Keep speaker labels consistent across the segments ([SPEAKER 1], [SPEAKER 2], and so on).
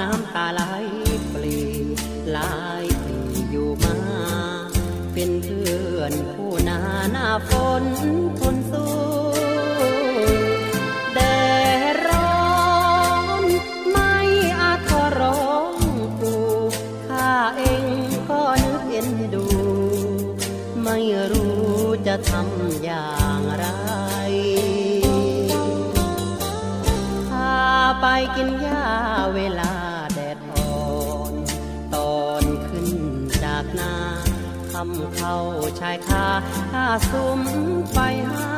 [SPEAKER 1] น้ำตาไหลปลีลายปีอยู่มา เป็นเพื่อนผู้นาหน้าฝน สุมไปให้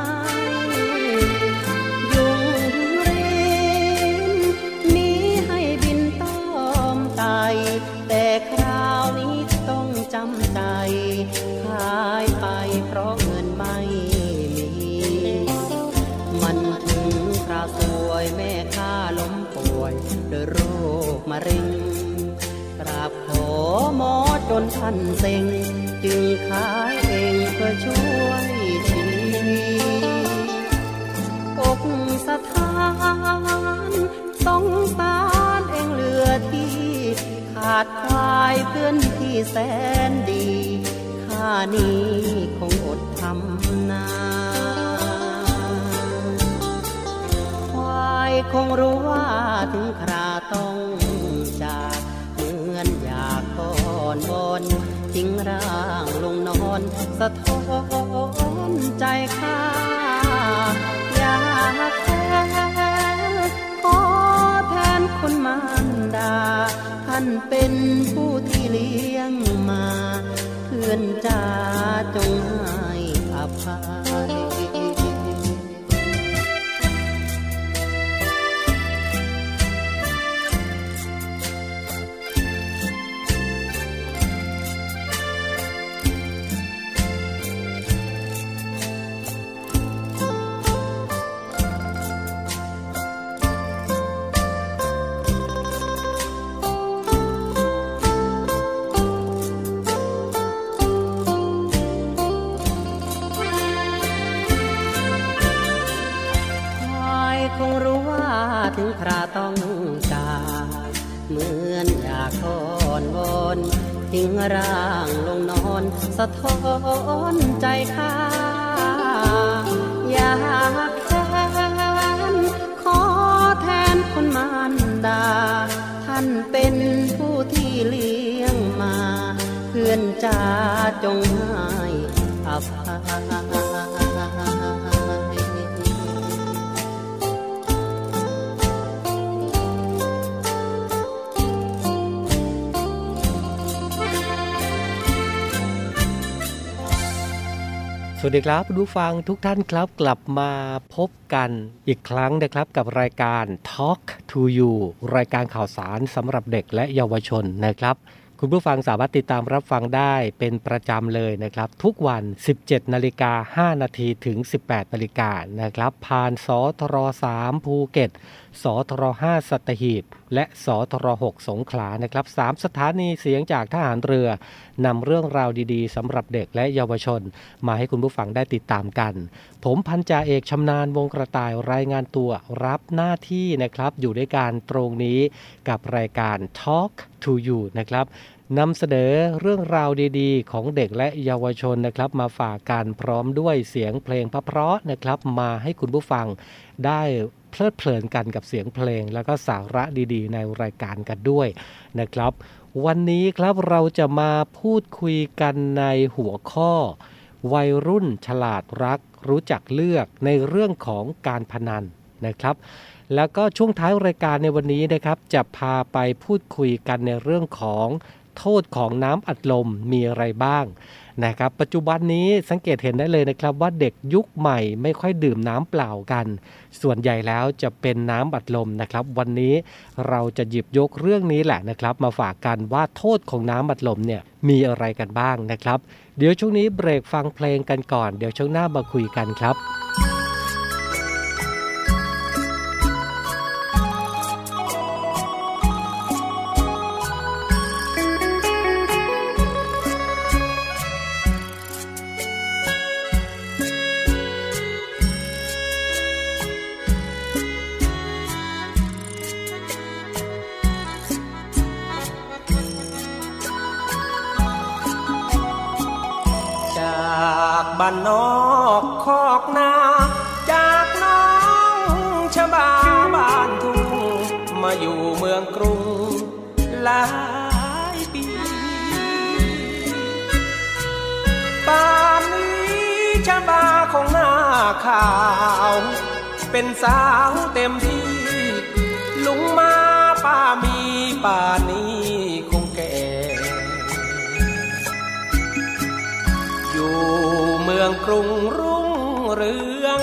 [SPEAKER 1] ยุงเรินมีให้บินต้อมไตแต่คราวนี้ต้องจำใจขายไปเพราะเงินไม่มี มันถึงคราวสวยแม่ข้าล้มป่วยด้วยโรคมะเร็งกราบขอหมอจนท่านเซ็ง เพื่อนที่แสนดีข้านี้คงอดทำนาควายคงรู้ว่าถึงคราต้องจากเหมือนอยากก่อนบนทิ้งร่างลงนอน สะท้อนใจข้าอยากแทนขอแทน คนมารดา ท่านเป็นผู้ที่เลี้ยงมา เพื่อนจ้าจง ต้องจากเหมือนอยากทอนวอนทิ้งร่างลงนอน สะท้อนใจข้าอยากแทนขอแทนคนมารดา ท่านเป็นผู้ที่เลี้ยงมา เพื่อนจ้าจงให้อภัย
[SPEAKER 2] สวัสดีครับผู้ฟังทุกท่านครับกลับมาพบกันอีกครั้งนะครับกับรายการ Talk to You รายการข่าวสารสำหรับเด็กและเยาวชนนะครับ คุณผู้ฟังสามารถติดตามรับฟังได้เป็นประจำเลยนะครับ ทุกวัน 17นาฬิกา5นาทีถึง 18นาฬิกานะครับผ่านสทร3ภูเก็ต สทร5สัตหีบ และสทร6สงขลานะครับสามสถานีเสียงจากทหารเรือนำเรื่องราวดีๆสำหรับเด็กและเยาวชน มาให้คุณผู้ฟังได้ติดตามกัน ผมพันจ่าเอกชำนาญวงกระต่ายรายงานตัวรับหน้าที่นะครับอยู่ด้วยการตรงนี้กับรายการ Talk to You นะครับนำเสนอเรื่องราวดีๆ ของเด็กและเยาวชนนะครับมาฝากกันพร้อมด้วยเสียงเพลงพระเพราะนะครับ มาให้คุณผู้ฟังได้ เพลิดเพลินกันกับเสียงเพลง แล้วก็สาระดีๆ ในรายการกันด้วยนะครับ วันนี้ครับเราจะมาพูดคุยกันในหัวข้อ วัยรุ่นฉลาดรัก รู้จักเลือกในเรื่องของการพนันนะครับ แล้วก็ช่วงท้ายรายการในวันนี้นะครับ จะพาไปพูดคุยกันในเรื่องของ โทษของน้ำอัดลมมีอะไรบ้างนะครับปัจจุบันนี้สังเกตเห็นได้เลยนะครับว่าเด็กยุคใหม่ไม่ค่อยดื่มน้ำเปล่ากัน ส่วนใหญ่แล้วจะเป็นน้ำอัดลมนะครับ วันนี้เราจะหยิบยกเรื่องนี้แหละนะครับ มาฝากกันว่าโทษของน้ำอัดลมเนี่ยมีอะไรกันบ้างนะครับ เดี๋ยวช่วงนี้เบรกฟังเพลงกันก่อน เดี๋ยวช่วงหน้ามาคุยกันครับ
[SPEAKER 3] รุ่งเรือง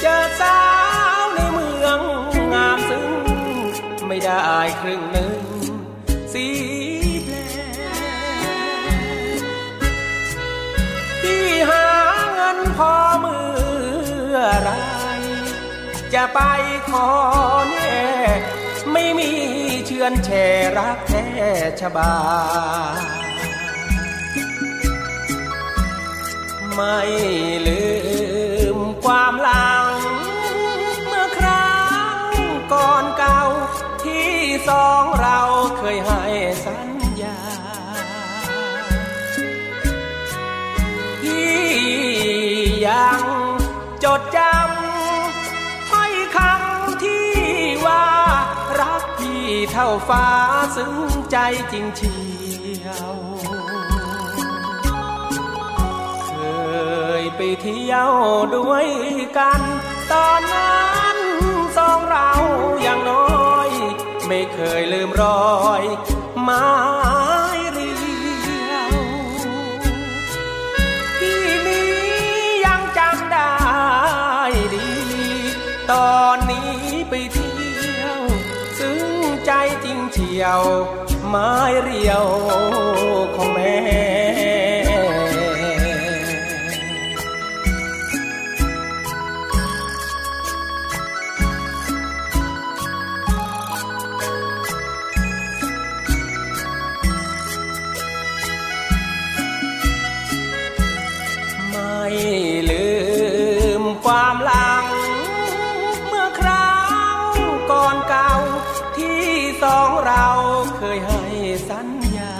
[SPEAKER 3] เจอสาวในเมืองงามซึ้งไม่ได้ครึ่งหนึ่งสีแผลที่หาเงินพอเมื่อไร จะไปขอแน่ไม่มีเชื่อนแช่รักแท้ชบา ไม่ลืมความหลัง เมื่อครั้งก่อนเก่า ที่สองเราเคยให้สัญญา ที่ยังจดจำถ้อยคำที่ว่ารักพี่เท่าฟ้าซึ้งใจจริงเไปเที่ยวด้วยกัน ตอนนั้นสองเราอย่างน้อย ไม่เคยลืมรอยไม้เรียวที่นี้ยังจำได้ดีตอนนี้ไปเที่ยว ซึ้งใจจริงเชียว ไม้เรียวของแม่ เราเคยให้สัญญา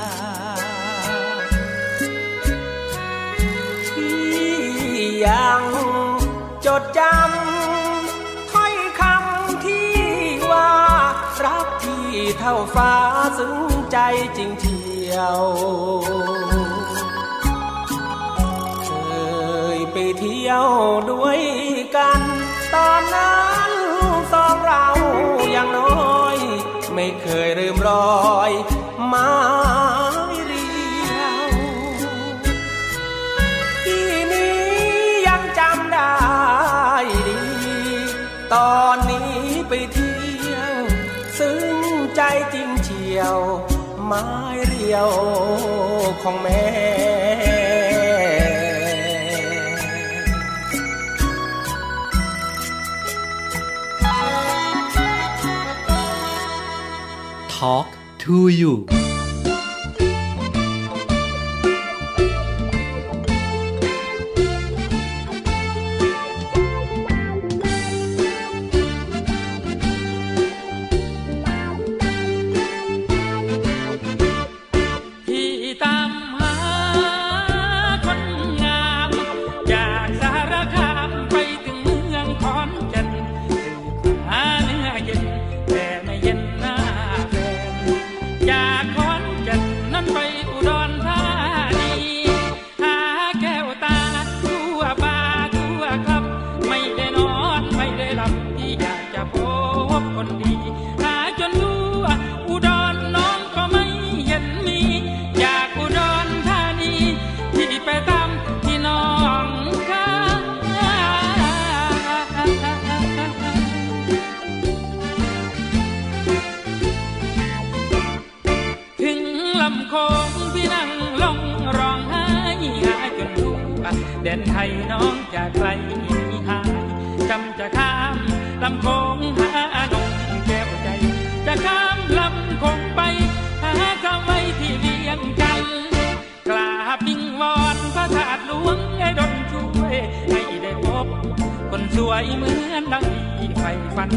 [SPEAKER 3] ที่ยังจดจำถ้อยคำที่ว่า รักที่เท่าฟ้าซึ้งใจจริงเที่ยวเคยไปเที่ยวด้วยกัน ตอนนั้นสองเราอย่างน้อย ไม่เคยลืมรอยไม้เรียวทีนี้ยังจำได้ดี ตอนนี้ไปเที่ยว ซึ้งใจจริงเฉียว ไม้เรียวของแม่
[SPEAKER 2] Talk to you ำ
[SPEAKER 4] คงพี่นั่งลงร้องไห้หาจนรู้ว่าแดนไทยน้องจะไกลหายจำจะข้ามลำคงหาดงแก้วใจ จะข้ามลำคงไป หาคำไว้ที่เวียงจันกราบิงวอนพระธาตุหลวงให้ดลช่วยให้ได้พบ คนสวยเหมือนดังที่ใฝ่ฝัน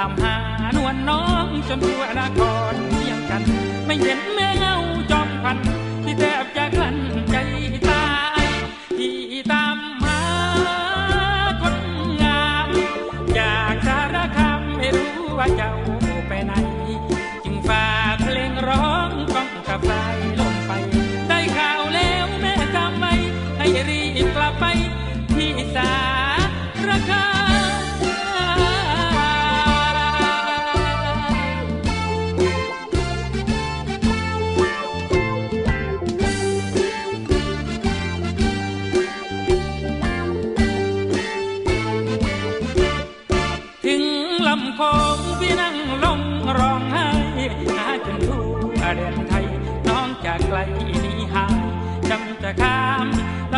[SPEAKER 4] ตามหานวลน้องจนทั่วนครเรียงกัน ไม่เห็นแม่เงาจอมพันที่แทบจะกลั้น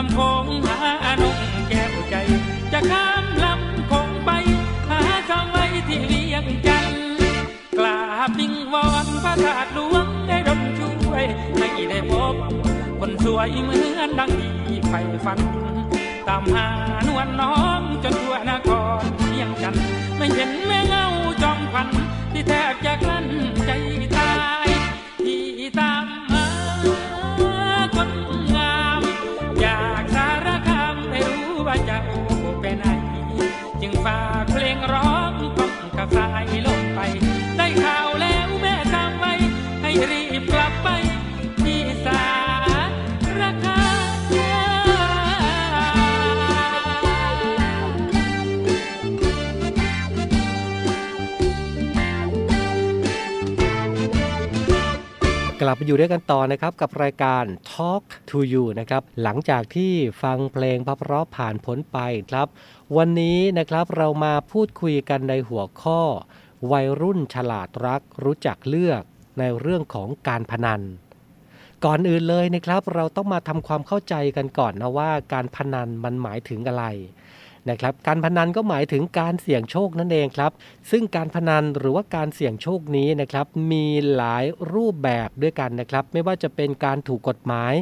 [SPEAKER 4] ำโพงหานงแก้วใจ จะข้ามลำโพงไป หาคำไว้ที่เวียงจันทน์กราบวิงวอนพระธาตุหลวงได้ดลช่วยให้ได้พบคนสวยเหมือนดังที่ใฝ่ฝัน ตามหานวลน้องจนทั่วนครเพียงจันทน์ไม่เห็นแม่เงาจอมพันที่แทบจะกลั้นใจ ก้องกับสายล
[SPEAKER 2] ลับมาอยู่ด้วยกันต่อนะครับกับรายการ Talk to You นะครับหลังจากที่ฟังเพลงพระเพราะผ่านพ้นไปครับ วันนี้นะครับเรามาพูดคุยกันในหัวข้อ วัยรุ่นฉลาดรักรู้จักเลือกในเรื่องของการพนัน ก่อนอื่นเลยนะครับ เราต้องมาทำความเข้าใจกันก่อนนะว่าการพนันมันหมายถึงอะไร นะครับการพนันก็หมายถึงการเสี่ยงโชคนั่นเองครับ ซึ่งการพนันหรือว่าการเสี่ยงโชคนี้นะครับมีหลายรูปแบบด้วยกันนะครับ ไม่ว่าจะเป็นการถูกกฎหมาย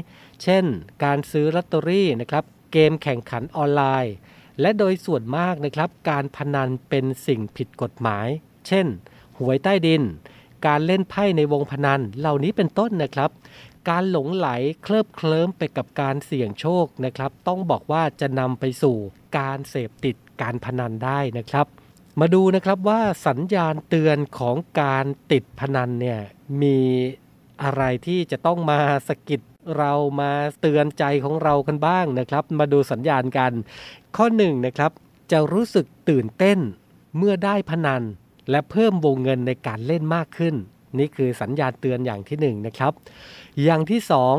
[SPEAKER 2] เช่น การซื้อลอตเตอรี่นะครับเกมแข่งขันออนไลน์ และโดยส่วนมากนะครับการพนันเป็นสิ่งผิดกฎหมาย เช่น หวยใต้ดิน การเล่นไพ่ในวงพนันเหล่านี้เป็นต้นนะครับ การหลงไหลเคลิบเคลิ้มไปกับการเสี่ยงโชคนะครับ ต้องบอกว่าจะนำไปสู่การเสพติดการพนันได้นะครับ มาดูนะครับว่าสัญญาณเตือนของการติดพนันเนี่ยมีอะไรที่จะต้องมาสะกิดเรามาเตือนใจของเรากันบ้างนะครับ มาดูสัญญาณกัน ข้อหนึ่งนะครับ จะรู้สึกตื่นเต้นเมื่อได้พนัน และเพิ่มวงเงินในการเล่นมากขึ้น นี่คือสัญญาณเตือนอย่างที่หนึ่งนะครับ อย่างที่สอง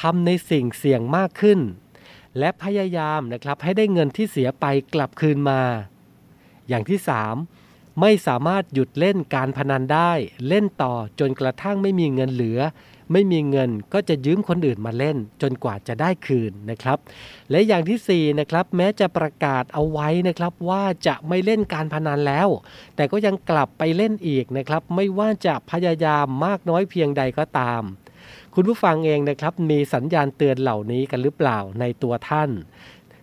[SPEAKER 2] ทำในสิ่งเสี่ยงมากขึ้น และพยายามนะครับให้ได้เงินที่เสียไปกลับคืนมา อย่างที่3ไม่สามารถหยุดเล่นการพนันได้ เล่นต่อจนกระทั่งไม่มีเงินเหลือ ไม่มีเงินก็จะยืมคนอื่นมาเล่น จนกว่าจะได้คืนนะครับ และอย่างที่4นะครับแม้จะประกาศเอาไว้นะครับว่าจะไม่เล่นการพนันแล้ว แต่ก็ยังกลับไปเล่นอีกนะครับ ไม่ว่าจะพยายามมากน้อยเพียงใดก็ตาม คุณผู้ฟังเองนะครับ มีสัญญาณเตือนเหล่านี้กันหรือเปล่าในตัวท่าน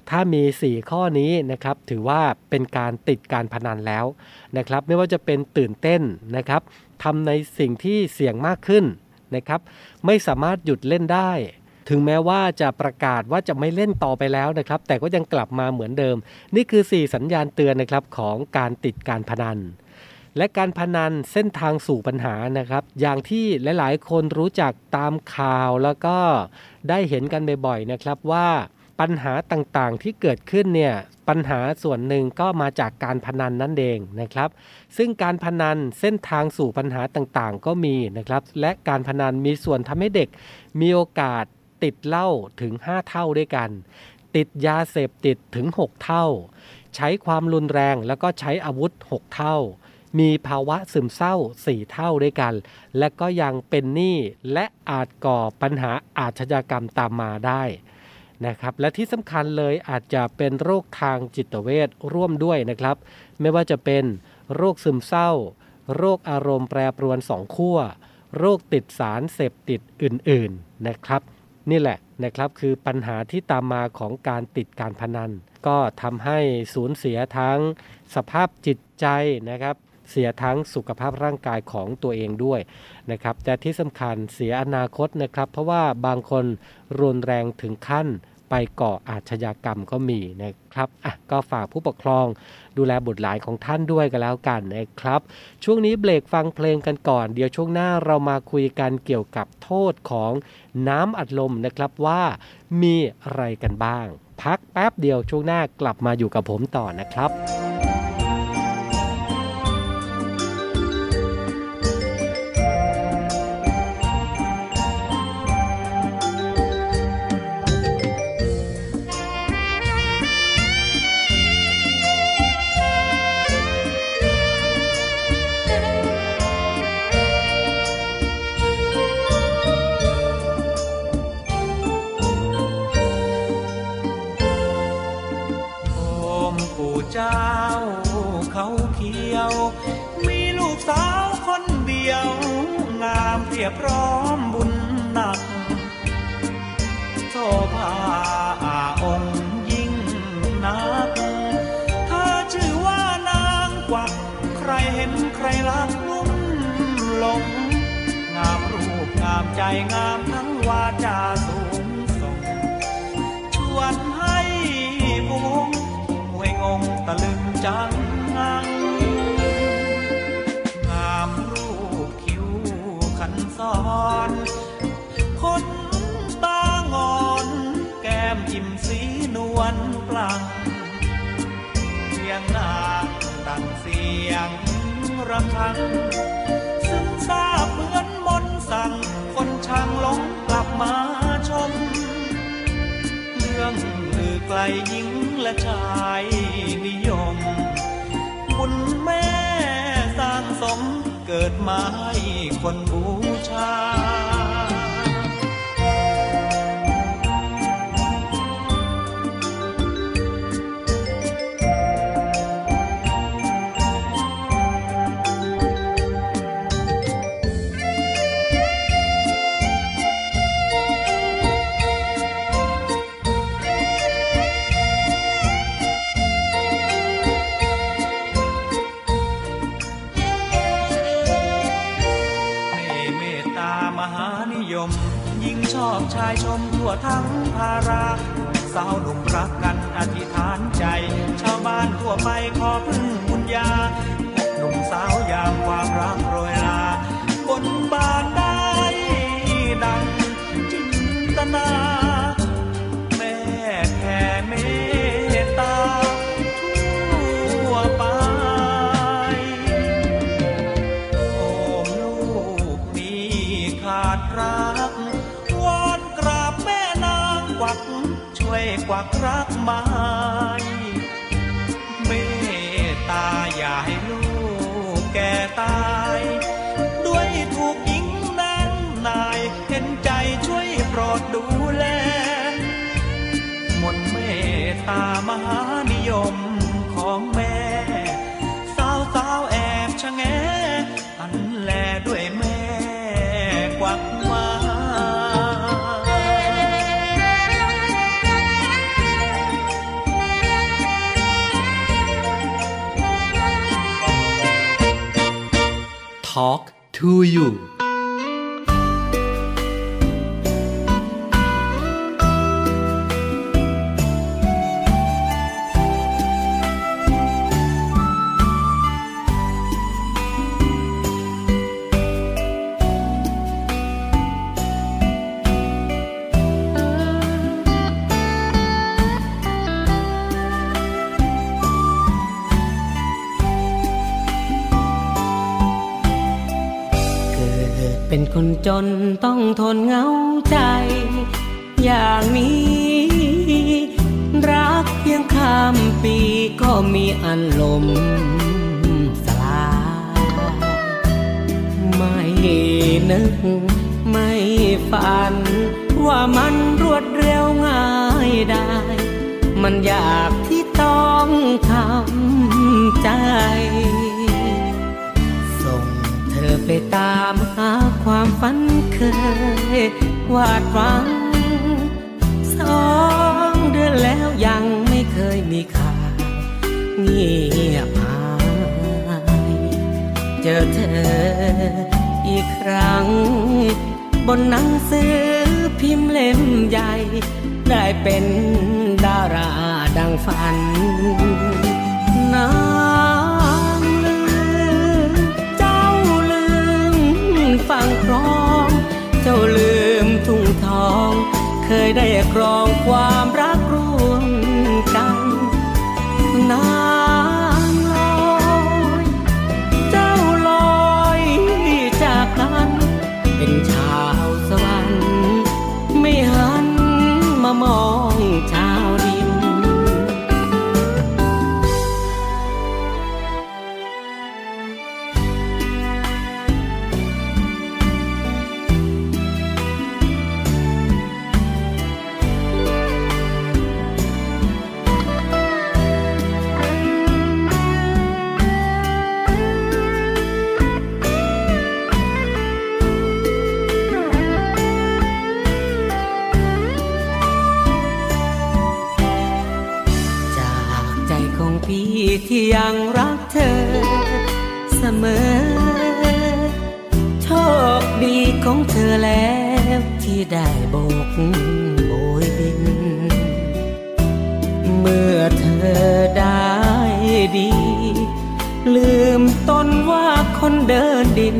[SPEAKER 2] ถ้ามี 4 ข้อนี้นะครับ ถือว่าเป็นการติดการพนันแล้วนะครับ ไม่ว่าจะเป็นตื่นเต้นนะครับทำในสิ่งที่เสี่ยงมากขึ้นนะครับ ไม่สามารถหยุดเล่นได้ ถึงแม้ว่าจะประกาศว่าจะไม่เล่นต่อไปแล้วนะครับ แต่ก็ยังกลับมาเหมือนเดิม นี่คือ 4 สัญญาณเตือนนะครับของการติดการพนัน และการพนันเส้นทางสู่ปัญหานะครับ อย่างที่หลาย ๆ คนรู้จักตามข่าวแล้วก็ได้เห็นกันบ่อย ๆ นะครับว่าปัญหาต่างๆที่เกิดขึ้นเนี่ยปัญหาส่วนหนึ่งก็มาจากการพนันนั่นเองนะครับ ซึ่งการพนันเส้นทางสู่ปัญหาต่างๆ ก็มีนะครับ และการพนันมีส่วนทำให้เด็ก มีโอกาสติดเหล้าถึง 5 เท่าด้วยกัน ติดยาเสพติดถึง 6 เท่า ใช้ความรุนแรงแล้วก็ใช้อาวุธ 6 เท่า มีภาวะซึมเศร้า 4 เท่าด้วยกัน และก็ยังเป็นหนี้และอาจก่อปัญหาอาชญากรรมตามมาได้นะครับและที่สำคัญเลยอาจจะเป็นโรคทางจิตเวชร่วมด้วยนะครับ ไม่ว่าจะเป็นโรคซึมเศร้า โรคอารมณ์แปรปรวนสองขั้วโรคติดสารเสพติดอื่นๆนะครับ นี่แหละนะครับคือปัญหาที่ตามมาของการติดการพนัน ก็ทำให้สูญเสียทั้งสภาพจิตใจนะครับ เสียทั้งสุขภาพร่างกายของตัวเองด้วยนะครับแต่ที่สำคัญเสียอนาคตนะครับ เพราะว่าบางคนรุนแรงถึงขั้นไปก่ออาชญากรรมก็มีนะครับอะก็ฝากผู้ปกครองดูแลบุตรหลานของท่านด้วยกันแล้วกันนะครับ ช่วงนี้เบรกฟังเพลงกันก่อน เดี๋ยวช่วงหน้าเรามาคุยกันเกี่ยวกับโทษของน้ำอัดลมนะครับว่ามีอะไรกันบ้าง พักแป๊บเดียวช่วงหน้ากลับมาอยู่กับผมต่อนะครับั
[SPEAKER 5] ง ซึ่งทราบเหมือนมนสั่ง คนช่างหลงกลับมาชม เรื่องลือไกลหญิงและชายนิยมบุญแม่สร้างสมเกิดมาให้ ภาราสาวหนุ่ม
[SPEAKER 2] you
[SPEAKER 6] เป็นคนจนต้องทนเหงาใจ อย่างนี้ รักเพียงข้ามปีก็มีอันลมสลายไม่นึกไม่ฝัน ว่ามันรวดเร็วง่ายได้ มันอยากที่ต้องทำใจ ส่งเธอไปตามาความฝันเคยวาดหวังสองเดือนแล้วยังไม่เคยมีข่าวเงียบหายเจอเธออีกครั้ง บนหนังสือพิมพ์เล่มใหญ่ ได้เป็นดาราดังฝันนา เจ้าลืมทุ่งทอง เคยได้ครองความรักร่วม ของพี่ที่ยังรักเธอ เสมอ โชคดีของเธอแล้วที่ได้โบกโบยบิน เมื่อเธอได้ดี ลืมตนว่าคนเดินดิน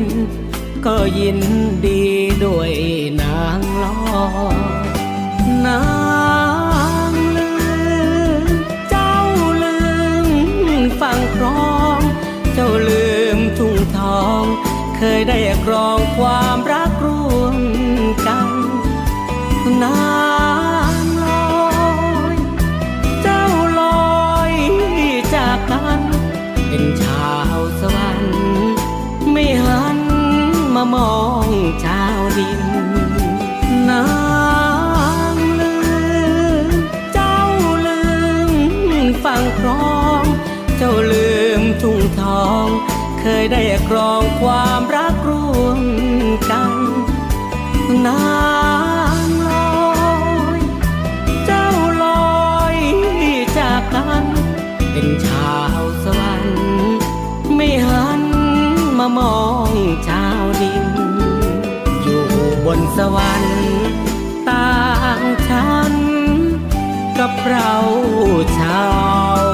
[SPEAKER 6] ก็ยินดีด้วยนางลอนา ฟังครอง เจ้าลืมทุ่งทอง เคยได้ครองความรักร่วมกันนางลอยเจ้าลอยจากกันเป็นชาวสวรรค์ไม่หันมามอง เคยได้ครองความรักร่วมกันนางลอยเจ้าลอยจากกันเป็นชาวสวรรค์ไม่หันมามองชาวดิน อยู่บนสวรรค์ต่างชั้นกับเราชาว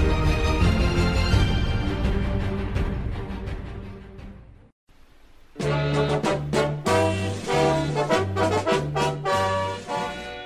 [SPEAKER 7] 4584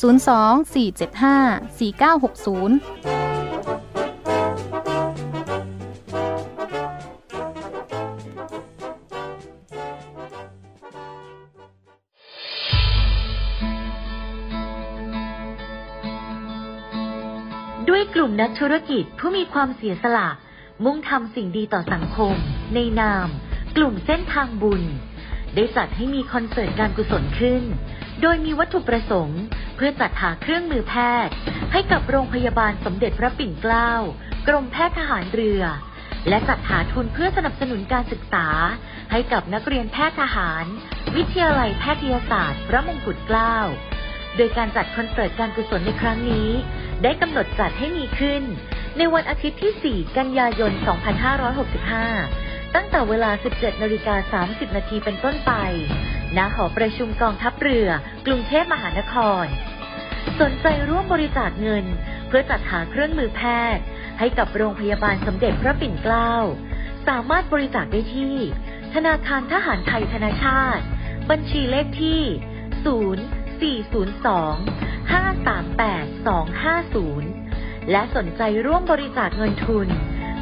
[SPEAKER 8] 02-475-4960
[SPEAKER 9] ด้วยกลุ่มนักธุรกิจผู้มีความเสียสละ มุ่งทำสิ่งดีต่อสังคม ในนาม กลุ่มเส้นทางบุญ ได้จัดให้มีคอนเสิร์ตการกุศลขึ้น โดยมีวัตถุประสงค์ เพื่อจัดหาเครื่องมือแพทย์ ให้กับโรงพยาบาลสมเด็จพระปิ่นเกล้า กรมแพทย์ทหารเรือ และจัดหาทุนเพื่อสนับสนุนการศึกษา ให้กับนักเรียนแพทย์ทหาร วิทยาลัยแพทยศาสตร์ พระมงกุฎเกล้า โดยการจัดคอนเสิร์ตการกุศลในครั้งนี้ ได้กำหนดจัดให้มีขึ้น ในวันอาทิตย์ที่ 4 กันยายน 2565 ตั้งแต่เวลา 17นาฬิกา30 นาทีเป็นต้นไป ณ หอประชุมกองทัพเรือ กรุงเทพมหานคร สนใจร่วมบริจาคเงิน เพื่อจัดหาเครื่องมือแพทย์ ให้กับโรงพยาบาลสมเด็จพระปิ่นเกล้า สามารถบริจาคได้ที่ ธนาคารทหารไทยธนาชาติ บัญชีเลขที่ 0 402 538 250 และสนใจร่วมบริจาคเงินทุน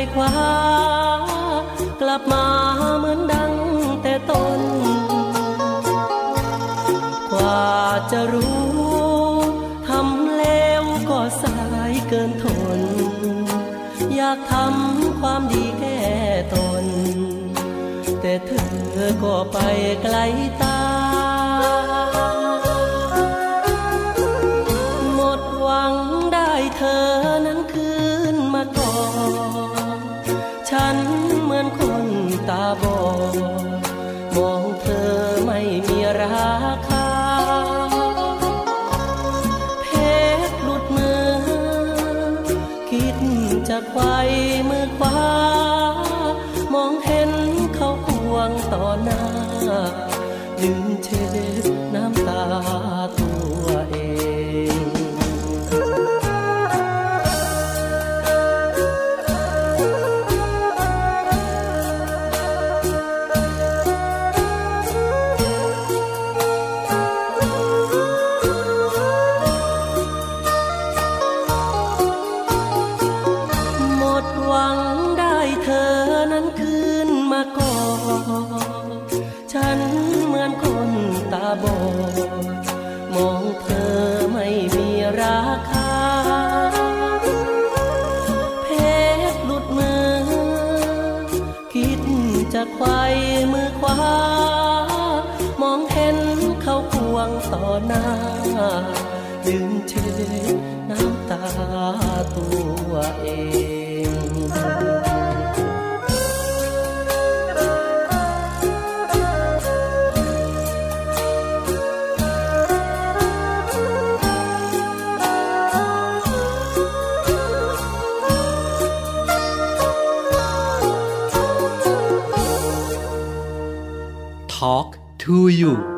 [SPEAKER 6] ยคว้า
[SPEAKER 2] กลับมาเหมือนดังแต่ต้น กว่าจะรู้ทำแล้วก็สายเกินทน อยากทำความดีแก่ตน แต่เธอก็ไปไกลตา sabor.
[SPEAKER 6] Talk to you.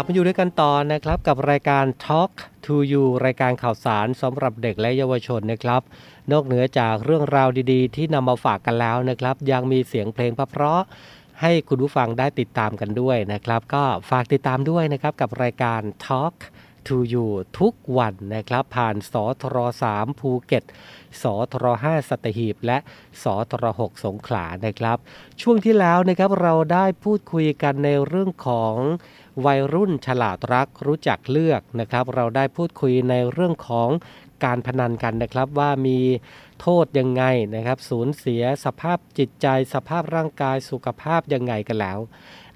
[SPEAKER 2] ลับมาอยู่ด้วยกันต่อนะครับกับรายการ Talk to You รายการข่าวสารสำหรับเด็กและเยาวชนนะครับ นอกเหนือจากเรื่องราวดีๆ ที่นำมาฝากกันแล้วนะครับ ยังมีเสียงเพลงเพราะๆให้คุณผู้ฟังได้ติดตามกันด้วยนะครับ ก็ฝากติดตามด้วยนะครับกับรายการ Talk to You ทุกวันนะครับ ผ่านสทร3ภูเก็ตสทร5สัตหีบ และสทร6สงขลานะครับ ช่วงที่แล้วนะครับเราได้พูดคุยกันในเรื่องของ วัยรุ่นฉลาดรักรู้จักเลือกนะครับ เราได้พูดคุยในเรื่องของการพนันกันนะครับว่ามีโทษยังไงนะครับ สูญเสียสภาพจิตใจ สภาพร่างกายสุขภาพยังไงกันแล้ว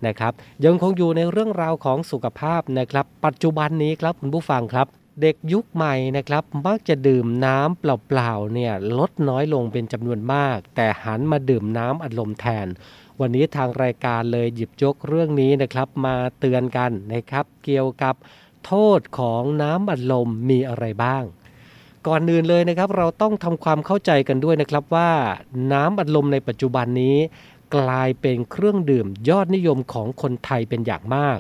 [SPEAKER 2] นะครับ ยังคงอยู่ในเรื่องราวของสุขภาพนะครับ ปัจจุบันนี้ครับคุณผู้ฟังครับ เด็กยุคใหม่นะครับมักจะดื่มน้ำเปล่าๆเนี่ยลดน้อยลงเป็นจำนวนมาก แต่หันมาดื่มน้ำอัดลมแทน วันนี้ทางรายการเลยหยิบยกเรื่องนี้นะครับ มาเตือนกันนะครับ เกี่ยวกับโทษของน้ำอัดลมมีอะไรบ้าง ก่อนอื่นเลยนะครับ เราต้องทำความเข้าใจกันด้วยนะครับว่า น้ำอัดลมในปัจจุบันนี้กลายเป็นเครื่องดื่มยอดนิยมของคนไทยเป็นอย่างมาก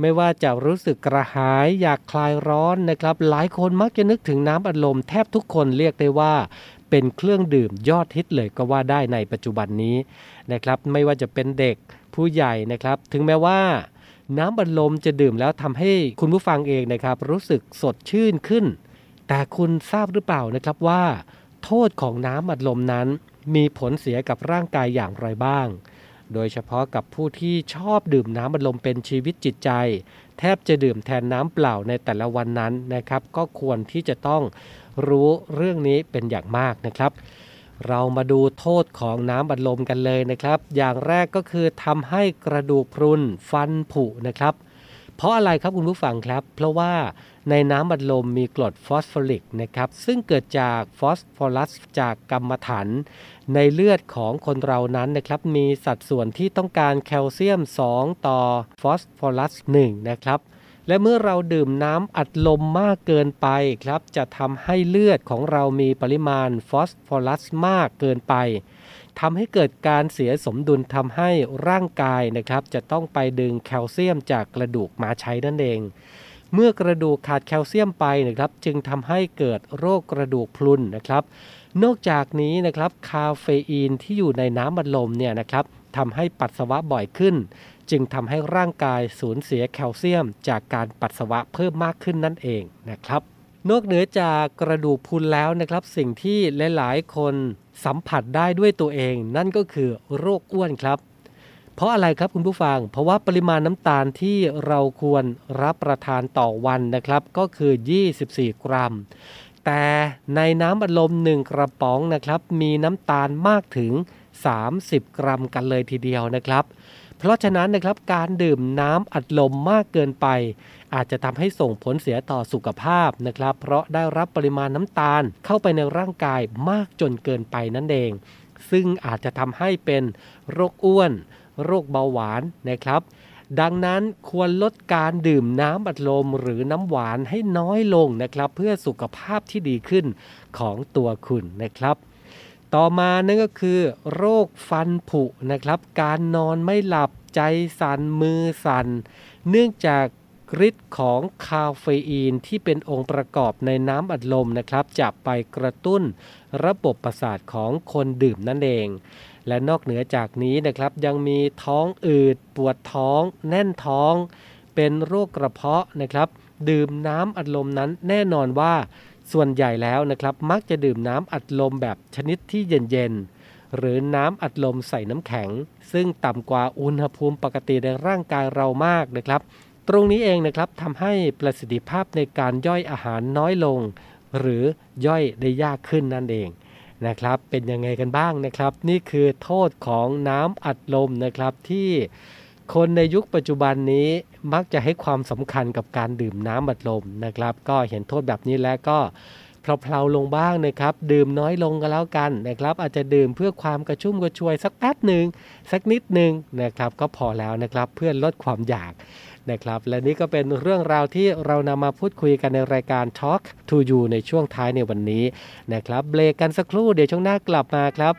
[SPEAKER 2] ไม่ว่าจะรู้สึกกระหายอยากคลายร้อนนะครับ หลายคนมักจะนึกถึงน้ำอัดลมแทบทุกคนเรียกได้ว่า เป็นเครื่องดื่มยอดฮิตเลยก็ว่าได้ในปัจจุบันนี้ นะครับไม่ว่าจะเป็นเด็กผู้ใหญ่นะครับ ถึงแม้ว่าน้ำอัดลมจะดื่มแล้วทำให้คุณผู้ฟังเองนะครับ รู้สึกสดชื่นขึ้น แต่คุณทราบหรือเปล่านะครับว่า โทษของน้ำอัดลมนั้น มีผลเสียกับร่างกายอย่างไรบ้าง โดยเฉพาะกับผู้ที่ชอบดื่มน้ำอัดลมเป็นชีวิตจิตใจ แทบจะดื่มแทนน้ำเปล่าในแต่ละวันนั้นนะครับ ก็ควรที่จะต้องรู้เรื่องนี้เป็นอย่างมากนะครับ เรามาดูโทษของน้ำอัดลมกันเลยนะครับ อย่างแรกก็คือทำให้กระดูกพรุนฟันผุนะครับ เพราะอะไรครับคุณผู้ฟังครับ เพราะว่าในน้ำอัดลมมีกรดฟอสฟอริกนะครับ ซึ่งเกิดจากฟอสฟอรัสจากกรรมฐานในเลือดของคนเรานั้นนะครับ มีสัดส่วนที่ต้องการแคลเซียม 2 ต่อฟอสฟอรัส1นะครับ และเมื่อเราดื่มน้ำอัดลมมากเกินไปครับ จะทำให้เลือดของเรามีปริมาณฟอสฟอรัสมากเกินไปทำให้เกิดการเสียสมดุลทำให้ร่างกายนะครับ จะต้องไปดึงแคลเซียมจากกระดูกมาใช้นั่นเอง เมื่อกระดูกขาดแคลเซียมไปนะครับ จึงทำให้เกิดโรคกระดูกพรุนนะครับ นอกจากนี้นะครับคาเฟอีนที่อยู่ในน้ำอัดลมเนี่ยนะครับทำให้ปัสสาวะบ่อยขึ้น จึงทำให้ร่างกายสูญเสียแคลเซียม จากการปัสสาวะเพิ่มมากขึ้นนั่นเองนะครับ นอกเหนือจากกระดูกพุนแล้วนะครับ สิ่งที่หลาย ๆ คนสัมผัสได้ด้วยตัวเอง นั่นก็คือโรคอ้วนครับ เพราะอะไรครับคุณผู้ฟัง เพราะว่าปริมาณน้ำตาลที่เราควรรับประทานต่อวันนะครับ ก็คือ 24 กรัม แต่ในน้ำอัดลม 1 กระป๋องนะครับ มีน้ำตาลมากถึง 30 กรัมกันเลยทีเดียวนะครับ เพราะฉะนั้นนะครับการดื่มน้ำอัดลมมากเกินไป อาจจะทำให้ส่งผลเสียต่อสุขภาพนะครับ เพราะได้รับปริมาณน้ำตาลเข้าไปในร่างกายมากจนเกินไปนั่นเอง ซึ่งอาจจะทำให้เป็นโรคอ้วน โรคเบาหวานนะครับ ดังนั้นควรลดการดื่มน้ำอัดลมหรือน้ำหวานให้น้อยลงนะครับ เพื่อสุขภาพที่ดีขึ้นของตัวคุณนะครับ ต่อมานั่นก็คือ โรคฟันผุนะครับ การนอนไม่หลับใจสัน่นมือสัน่นเนื่องจากฤทธิ์ของคาเฟอีนที่เป็นองค์ประกอบในน้ำอัดลมนะครับจะไปกระตุ้นระบบประสาทของคนดื่มนั่นเอง และนอกเหนือจากนี้นะครับยังมีท้องอืดปวดท้อง แน่นท้อง เป็นโรคกระเพาะนะครับ ดื่มน้ำอัดลมนั้นแน่นอนว่า ส่วนใหญ่แล้วนะครับมักจะดื่มน้ำอัดลมแบบชนิดที่เย็นๆ หรือน้ำอัดลมใส่น้ำแข็ง ซึ่งต่ำกว่าอุณหภูมิปกติในร่างกายเรามากนะครับ
[SPEAKER 10] ตรงนี้เองนะครับทำให้ประสิทธิภาพในการย่อยอาหารน้อยลง หรือย่อยได้ยากขึ้นนั่นเองนะครับ เป็นยังไงกันบ้างนะครับ นี่คือโทษของน้ำอัดลมนะครับที่ คนในยุคปัจจุบันนี้มักจะให้ความสำคัญกับการดื่มน้ำอัดลมนะครับ ก็เห็นโทษแบบนี้แล้วก็เพลาๆลงบ้างนะครับ ดื่มน้อยลงก็แล้วกันนะครับ อาจจะดื่มเพื่อความกระชุ่มกระชวยสักแป๊บหนึ่งสักนิดหนึ่งนะครับ ก็พอแล้วนะครับเพื่อลดความอยากนะครับ และนี่ก็เป็นเรื่องราวที่เรานำมาพูดคุยกันในรายการ Talk to You ในช่วงท้ายในวันนี้นะครับเบรกกันสักครู่เดี๋ยวช่วงหน้ากลับมาครับ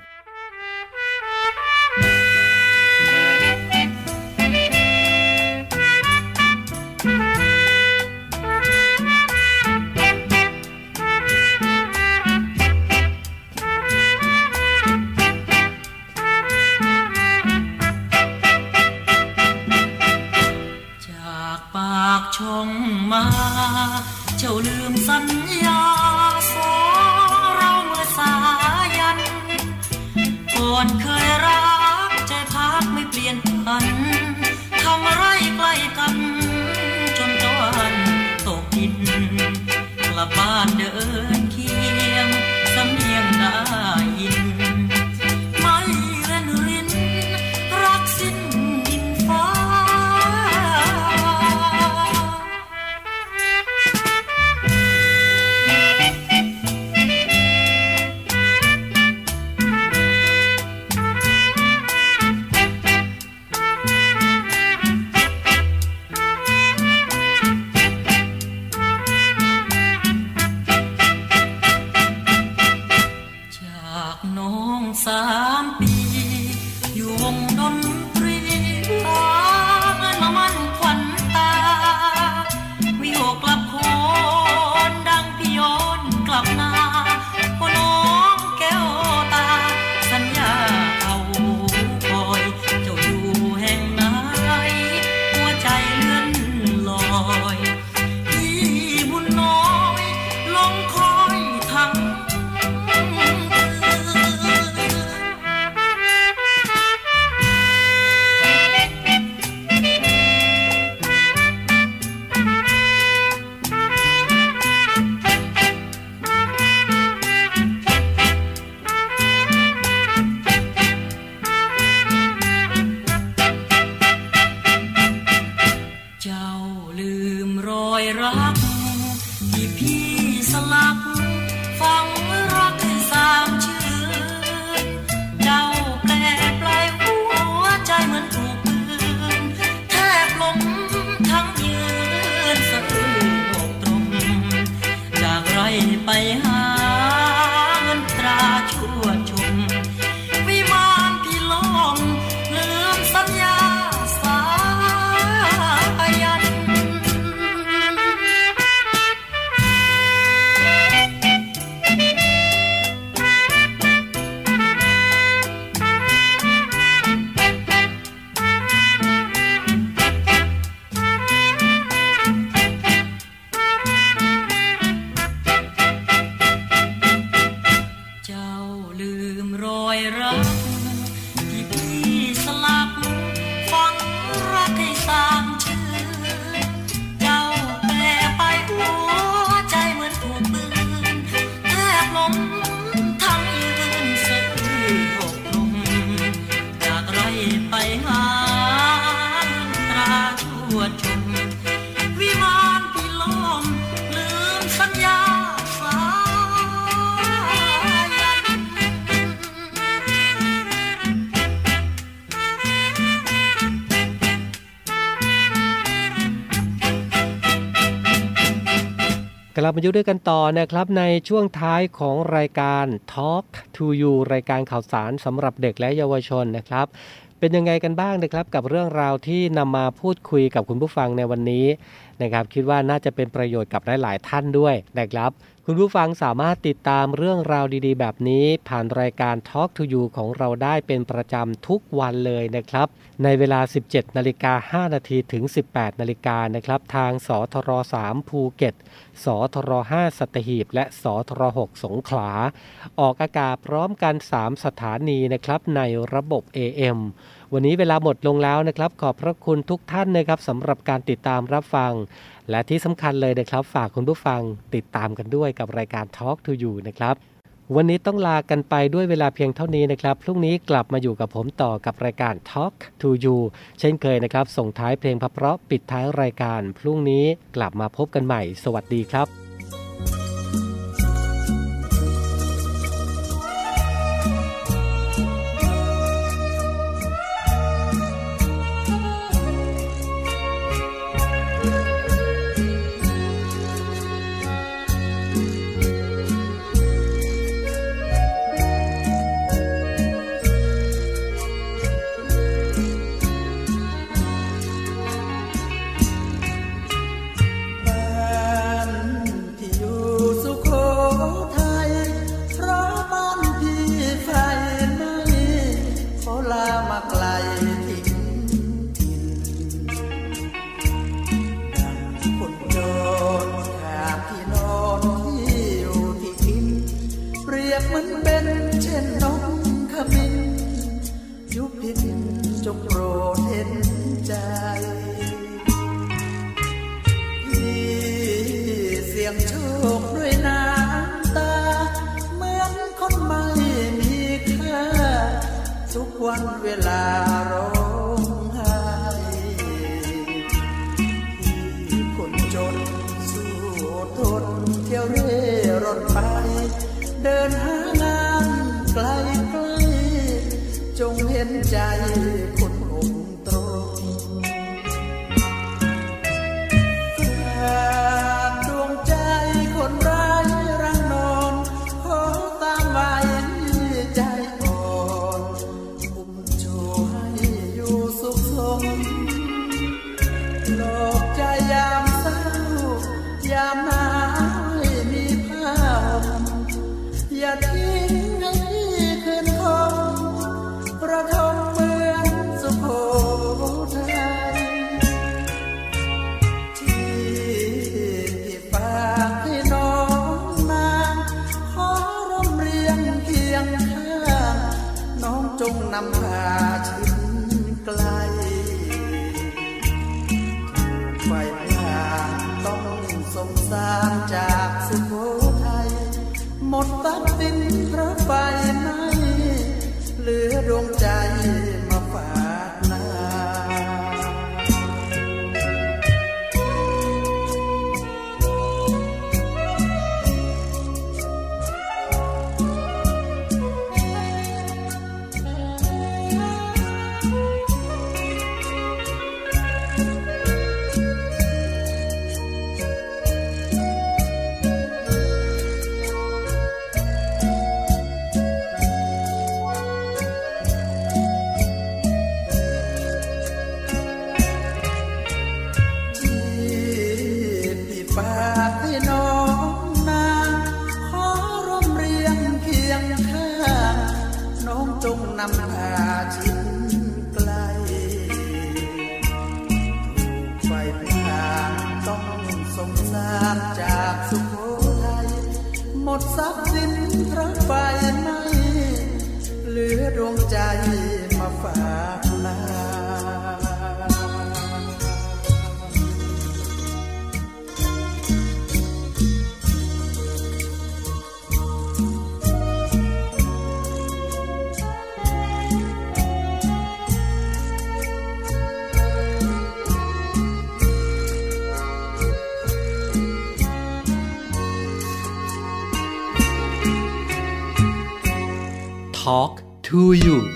[SPEAKER 6] ลับมาอยู่ด้วยกันต่อนะ
[SPEAKER 10] ครับในช่วงท้ายของรายการ Talk to You รายการข่าวสารสำหรับเด็กและเยาวชนนะครับ เป็นยังไงกันบ้างนะครับกับเรื่องราวที่นำมาพูดคุยกับคุณผู้ฟังในวันนี้นะครับคิดว่าน่าจะเป็นประโยชน์กับหลาย ๆ ท่านด้วยนะครับ คุณผู้ฟังสามารถติดตามเรื่องราวดี ๆ แบบนี้ผ่านรายการ Talk to You ของเราได้เป็นประจำทุกวันเลยนะครับ ในเวลา 17นาฬิกา5นาทีถึง 18นาฬิกานะครับทางสทร3ภูเก็ต สทร5สัตหีบ และสทร6สงขลา ออกอากาศพร้อมกัน 3 สถานีนะครับในระบบ AM วันนี้เวลาหมดลงแล้วนะครับ ขอบพระคุณทุกท่านนะครับสำหรับการติดตามรับฟัง และที่สำคัญเลยนะครับ ฝากคุณผู้ฟังติดตามกันด้วยกับรายการ Talk to You นะครับ วันนี้ต้องลากันไปด้วยเวลาเพียงเท่านี้นะครับ พรุ่งนี้กลับมาอยู่กับผมต่อกับรายการ Talk to You เช่นเคยนะครับ ส่งท้ายเพลงพ
[SPEAKER 11] เพราะปิดท้ายรายการ พรุ่งนี้กลับ
[SPEAKER 12] มาพบกันใหม่ สวัสดีครับ
[SPEAKER 13] Talk to you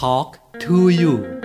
[SPEAKER 2] Talk to you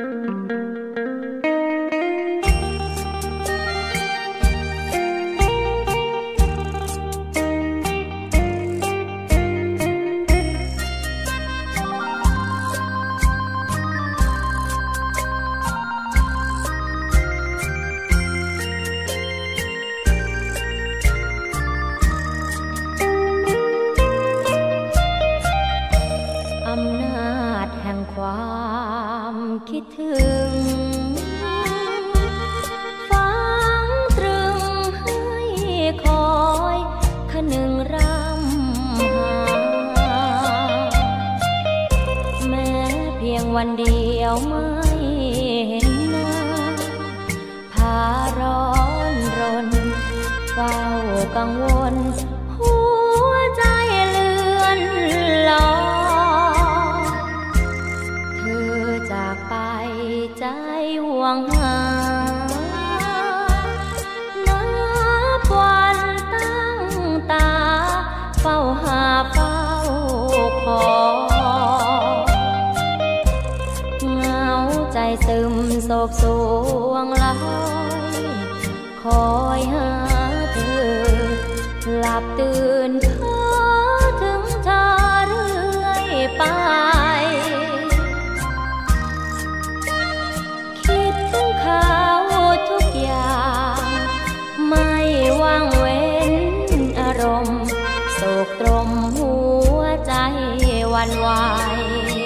[SPEAKER 14] ไ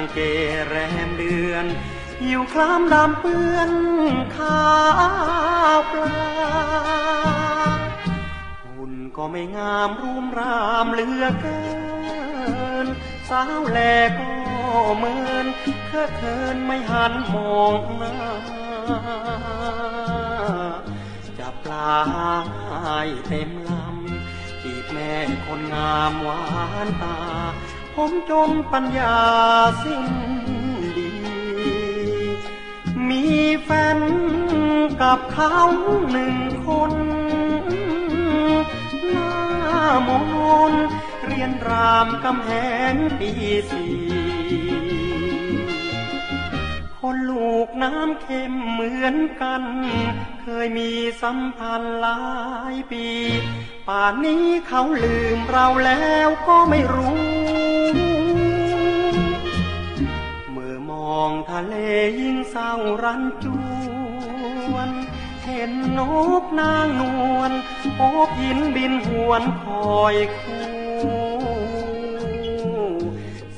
[SPEAKER 14] งเกแรมเดือนหิวคล้ามดำเปื้อนข้าวปลาหุ่นก็ไม่งามรูมรามเหลือเกิน สาวแลก็เหมือนเคอะเคินไม่หันมองหน้าจับปลาให้เต็มลำจีบแม่คนงามหวานตา ผมจนปัญญาสิ้นดี มีแฟนกับเขาหนึ่งคนหน้ามนเรียนรามกำแหงปีสี่คนลูกน้ำเค็มเหมือนกัน เคยมีสัมพันธ์หลายปี ป่านนี้เขาลืมเราแล้วก็ไม่รู้ เลยิ่งเศร้ารันจวน เห็นนกนางนวลโอบหินบินหวนคอยคู่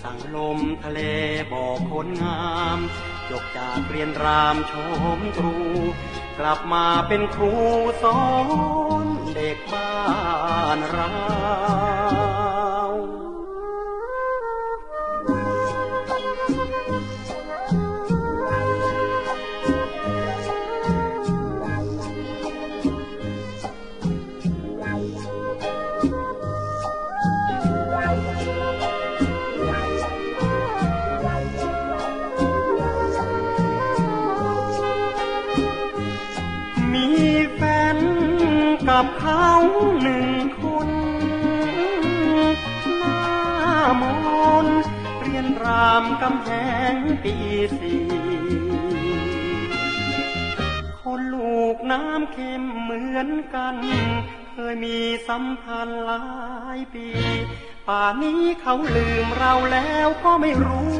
[SPEAKER 14] สั่งลมทะเลบอกคนงามจบจากเรียนรามชมตรู กลับมาเป็นครูสอนเด็กบ้านเราามกำแพงปีสี่คนลูกน้ำเค็มเหมือนกัน เคยมีสัมพันธ์หลายปี ป่านนี้เขาลืมเราแล้วก็ไม่รู้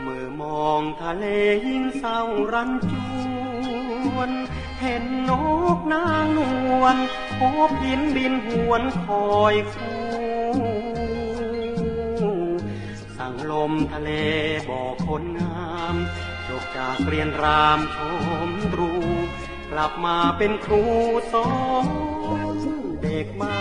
[SPEAKER 14] เมื่อมองทะเลยิ่งเศร้ารันจวนเห็นนกนางนวลโอบหินบินหวนคอยคู่ ลมทะเลบอกคนงามจบจากเรียนรามชมรูกลับมาเป็นครูสอนเด็กมา